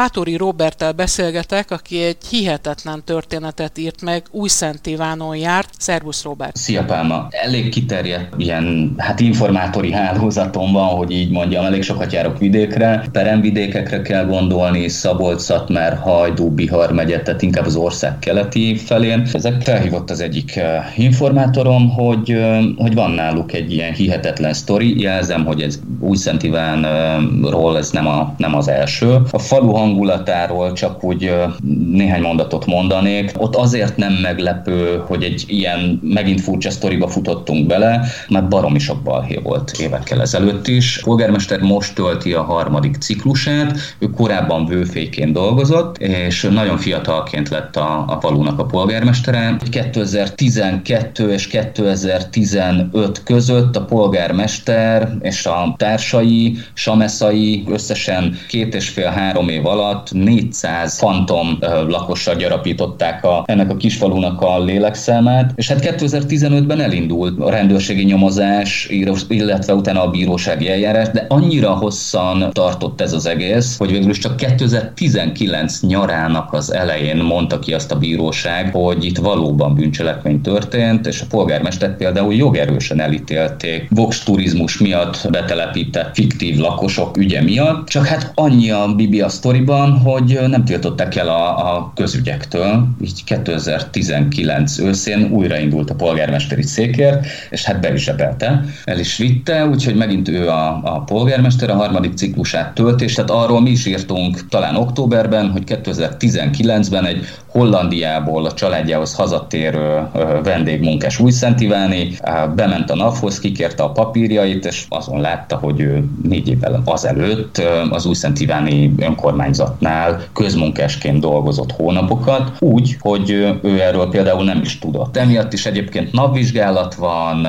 Bátori Roberttel beszélgetek, aki egy hihetetlen történetet írt meg, új Szent Ivánon járt. Szervusz Robert! Szia Pálma! Elég kiterjedt ilyen hát informátori hálózatom van, hogy így mondjam, elég sokat járok vidékre. Peremvidékekre kell gondolni, Szabolcs, Szatmár, Hajdú, Bihar megye, tehát inkább az ország keleti felén. Ezek felhívott az egyik eh, informátorom, hogy, eh, hogy van náluk egy ilyen hihetetlen sztori. Jelzem, hogy ez új Szent Ivánról ez nem, a, nem az első. A falu hangulatáról csak úgy néhány mondatot mondanék. Ott azért nem meglepő, hogy egy ilyen megint furcsa sztoriba futottunk bele, mert baromi sok balhé volt évekkel ezelőtt is. A polgármester most tölti a harmadik ciklusát, ő korábban vőféként dolgozott, és nagyon fiatalként lett a, a falunak a polgármestere. 2012 és 2015 között a polgármester és a társai, sameszai összesen két és fél-három év alatt 400 fantom lakossal gyarapították a, ennek a kisfalunak a lélekszámát, és hát 2015-ben elindult a rendőrségi nyomozás, illetve utána a bírósági eljárás, de annyira hosszan tartott ez az egész, hogy végül is csak 2019 nyarának az elején mondta ki azt a bíróság, hogy itt valóban bűncselekmény történt, és a polgármester például jogerősen elítélték. Vox turizmus miatt betelepített fiktív lakosok ügye miatt, csak hát annyi a Bibi a sztori, akkoriban, hogy nem tiltották el a, a közügyektől, így 2019 őszén újraindult a polgármesteri székért, és hát be is zsebelte, el is vitte, úgyhogy megint ő a, a polgármester a harmadik ciklusát tölt, és tehát arról mi is írtunk talán októberben, hogy 2019-ben egy Hollandiából a családjához hazatérő vendégmunkás Újszent Iváni bement a NAV-hoz, kikérte a papírjait, és azon látta, hogy ő négy évvel azelőtt az Újszent Iváni önkormányzatnál közmunkásként dolgozott hónapokat, úgy, hogy ő erről például nem is tudott. Emiatt is egyébként napvizsgálat van,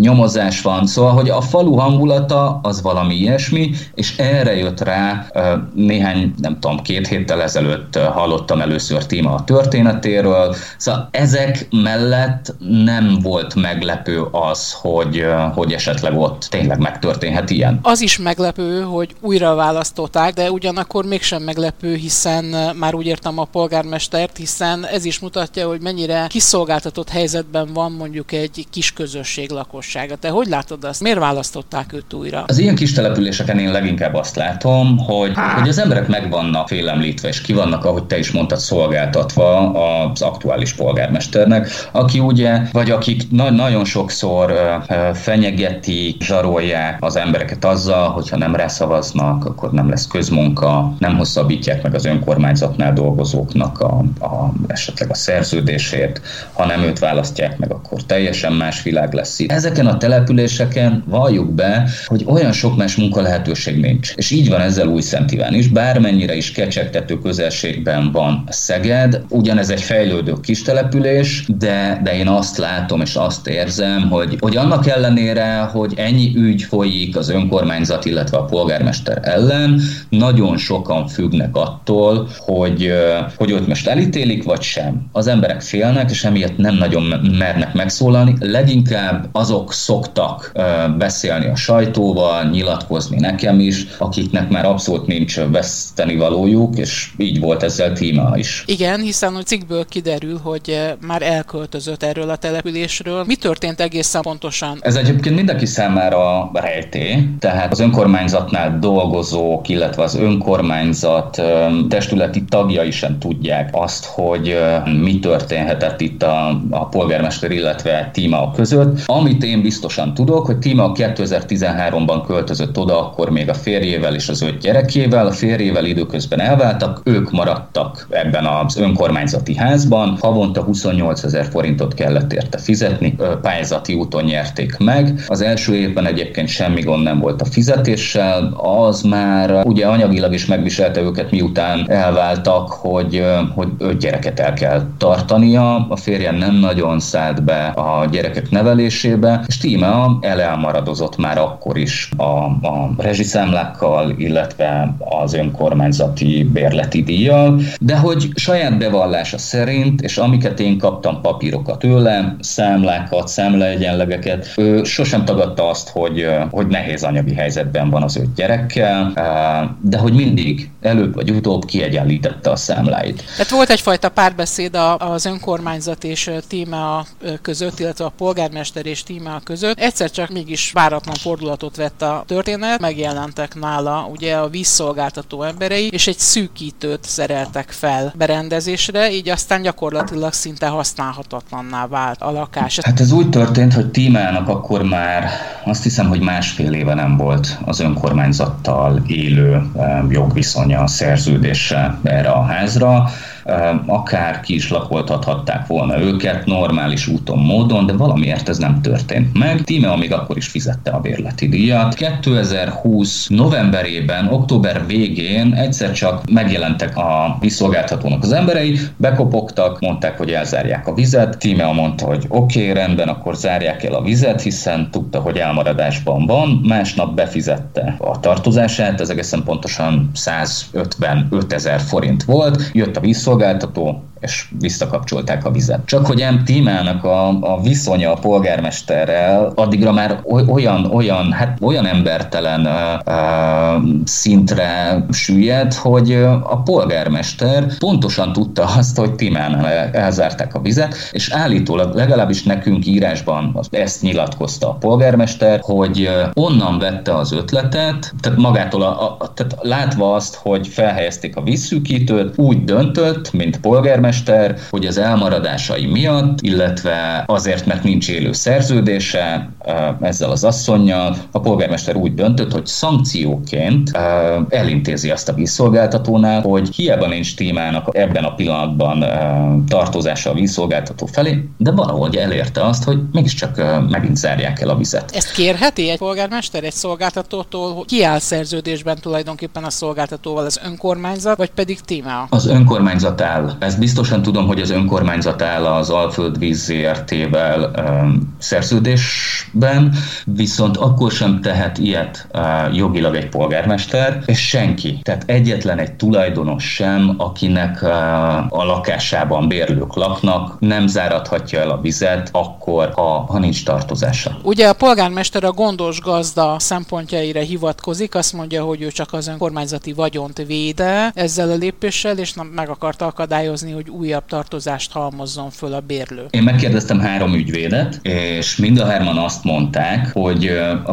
nyomozás van, szóval, hogy a falu hangulata az valami ilyesmi, és erre jött rá néhány, nem tudom, két héttel ezelőtt hallottam először először téma a történetéről. Szóval ezek mellett nem volt meglepő az, hogy, hogy esetleg ott tényleg megtörténhet ilyen. Az is meglepő, hogy újra választották, de ugyanakkor mégsem meglepő, hiszen már úgy értem a polgármestert, hiszen ez is mutatja, hogy mennyire kiszolgáltatott helyzetben van mondjuk egy kis közösség lakossága. Te hogy látod azt? Miért választották őt újra? Az ilyen kis településeken én leginkább azt látom, hogy, hogy az emberek meg vannak félemlítve, és ki vannak, ahogy te is mondtad, szól szolgáltatva az aktuális polgármesternek, aki ugye, vagy akik na- nagyon sokszor fenyegeti, zsarolják az embereket azzal, hogyha nem rászavaznak, akkor nem lesz közmunka, nem hosszabbítják meg az önkormányzatnál dolgozóknak a, a, esetleg a szerződését, ha nem őt választják meg, akkor teljesen más világ lesz itt. Ezeken a településeken valljuk be, hogy olyan sok más munka lehetőség nincs. És így van ezzel új Szent is, bármennyire is kecsegtető közelségben van Szeged. Ugyanez egy fejlődő kis település, de, de én azt látom és azt érzem, hogy, hogy annak ellenére, hogy ennyi ügy folyik az önkormányzat, illetve a polgármester ellen, nagyon sokan függnek attól, hogy, hogy őt most elítélik, vagy sem. Az emberek félnek, és emiatt nem nagyon mernek megszólalni. Leginkább azok szoktak beszélni a sajtóval, nyilatkozni nekem is, akiknek már abszolút nincs veszteni valójuk, és így volt ezzel téma is. Igen, hiszen a cikkből kiderül, hogy eh, már elköltözött erről a településről. Mi történt egészen pontosan? Ez egyébként mindenki számára rejté, tehát az önkormányzatnál dolgozók, illetve az önkormányzat testületi tagjai sem tudják azt, hogy mi történhetett itt a, a polgármester, illetve Tíma között. Amit én biztosan tudok, hogy Tíma 2013-ban költözött oda, akkor még a férjével és az öt gyerekével, a férjével időközben elváltak, ők maradtak ebben a az önkormányzati házban, havonta 28 ezer forintot kellett érte fizetni, pályázati úton nyerték meg. Az első évben egyébként semmi gond nem volt a fizetéssel, az már ugye anyagilag is megviselte őket, miután elváltak, hogy, hogy öt gyereket el kell tartania, a férjen nem nagyon szállt be a gyerekek nevelésébe, és Tímea elelmaradozott már akkor is a, a rezsiszámlákkal, illetve az önkormányzati bérleti díjjal, de hogy saját bevallása szerint, és amiket én kaptam papírokat tőle, számlákat, számlaegyenlegeket, ő sosem tagadta azt, hogy, hogy nehéz anyagi helyzetben van az öt gyerekkel, de hogy mindig előbb vagy utóbb kiegyenlítette a számláit. Tehát volt egyfajta párbeszéd az önkormányzat és Tímea között, illetve a polgármester és Tímea között. Egyszer csak mégis váratlan fordulatot vett a történet, megjelentek nála ugye a vízszolgáltató emberei, és egy szűkítőt szereltek fel berendezésre, így aztán gyakorlatilag szinte használhatatlanná vált a lakás. Hát ez úgy történt, hogy Tímának akkor már azt hiszem, hogy másfél éve nem volt az önkormányzattal élő jogviszonya, szerződése erre a házra akár ki is lakoltathatták volna őket normális úton, módon, de valamiért ez nem történt meg. Tíme még akkor is fizette a bérleti díjat. 2020 novemberében, október végén egyszer csak megjelentek a visszolgáltatónak az emberei, bekopogtak, mondták, hogy elzárják a vizet. Tíme mondta, hogy oké, okay, rendben, akkor zárják el a vizet, hiszen tudta, hogy elmaradásban van. Másnap befizette a tartozását, ez egészen pontosan 155 ezer forint volt. Jött a visszolgáltató, szolgáltató, és visszakapcsolták a vizet. Csak hogy M. Tímának a, a viszonya a polgármesterrel addigra már olyan, olyan, hát olyan embertelen uh, uh, szintre süllyed, hogy a polgármester pontosan tudta azt, hogy Tímánál elzárták a vizet, és állítólag legalábbis nekünk írásban ezt nyilatkozta a polgármester, hogy onnan vette az ötletet, tehát magától, a, a, tehát látva azt, hogy felhelyezték a vízszűkítőt, úgy döntött, mint polgármester, polgármester, hogy az elmaradásai miatt, illetve azért, mert nincs élő szerződése ezzel az asszonynal, a polgármester úgy döntött, hogy szankcióként elintézi azt a vízszolgáltatónál, hogy hiába nincs témának ebben a pillanatban tartozása a vízszolgáltató felé, de valahogy elérte azt, hogy mégiscsak megint zárják el a vizet. Ezt kérheti egy polgármester egy szolgáltatótól, hogy ki áll szerződésben tulajdonképpen a szolgáltatóval az önkormányzat, vagy pedig téma? Az önkormányzat áll. Ez biztos biztosan tudom, hogy az önkormányzat áll az Alföldvíz ZRT-vel um, szerződésben, viszont akkor sem tehet ilyet uh, jogilag egy polgármester, és senki, tehát egyetlen egy tulajdonos sem, akinek uh, a lakásában bérlők laknak, nem záradhatja el a vizet akkor, ha, ha nincs tartozása. Ugye a polgármester a gondos gazda szempontjaira hivatkozik, azt mondja, hogy ő csak az önkormányzati vagyont véde ezzel a lépéssel, és meg akarta akadályozni, hogy hogy újabb tartozást halmozzon föl a bérlő. Én megkérdeztem három ügyvédet, és mind a hárman azt mondták, hogy a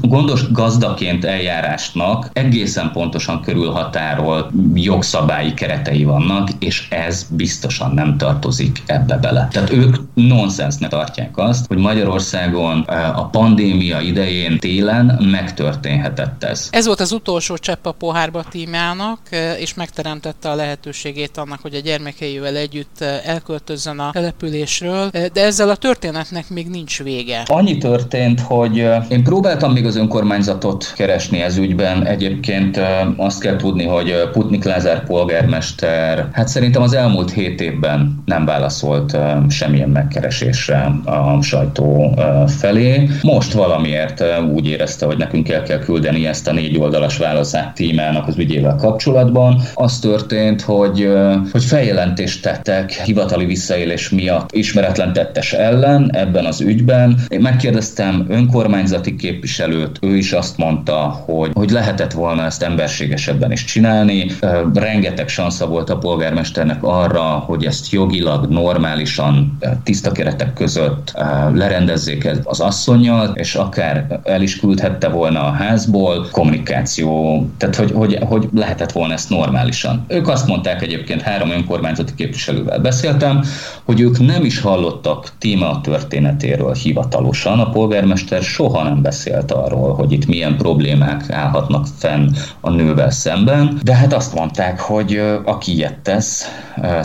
gondos gazdaként eljárásnak egészen pontosan körülhatárolt jogszabályi keretei vannak, és ez biztosan nem tartozik ebbe bele. Tehát ők nonsensnek tartják azt, hogy Magyarországon a pandémia idején télen megtörténhetett ez. Ez volt az utolsó csepp a pohárba tímának, és megteremtette a lehetőségét annak, hogy a gyermeke gyermekeivel együtt eh, elköltözzön a településről, eh, de ezzel a történetnek még nincs vége. Annyi történt, hogy eh, én próbáltam még az önkormányzatot keresni ez ügyben. Egyébként azt kell tudni, hogy Putnik Lázár polgármester, hát szerintem az elmúlt hét évben nem válaszolt semmilyen megkeresésre a sajtó felé. Most valamiért úgy érezte, hogy nekünk el kell küldeni ezt a négy oldalas válaszát tímának az ügyével kapcsolatban. Az történt, hogy, hogy feljelent jelentést tettek hivatali visszaélés miatt ismeretlen tettes ellen ebben az ügyben. Én megkérdeztem önkormányzati képviselőt, ő is azt mondta, hogy, hogy lehetett volna ezt emberségesebben is csinálni. Rengeteg sansza volt a polgármesternek arra, hogy ezt jogilag, normálisan, tiszta keretek között lerendezzék az asszonyjal, és akár el is küldhette volna a házból, kommunikáció, tehát hogy, hogy, hogy lehetett volna ezt normálisan. Ők azt mondták egyébként három önkormányzat önkormányzati képviselővel beszéltem, hogy ők nem is hallottak téma történetéről hivatalosan. A polgármester soha nem beszélt arról, hogy itt milyen problémák állhatnak fenn a nővel szemben, de hát azt mondták, hogy aki ilyet tesz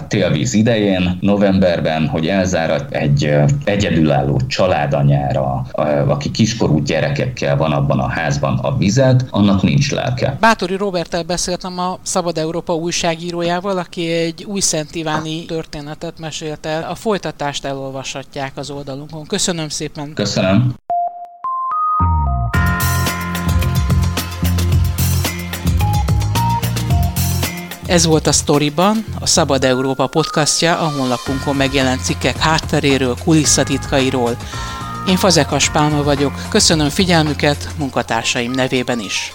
télvíz idején, novemberben, hogy elzárat egy egyedülálló családanyára, aki kiskorú gyerekekkel van abban a házban a vizet, annak nincs lelke. Bátori Robertel beszéltem a Szabad Európa újságírójával, aki egy új Szent Iváni történetet mesélt el. A folytatást elolvashatják az oldalunkon. Köszönöm szépen! Köszönöm! Ez volt a Storyban, a Szabad Európa podcastja, a honlapunkon megjelent cikkek hátteréről, kulisszatitkairól. Én Fazekas Pálma vagyok, köszönöm figyelmüket munkatársaim nevében is.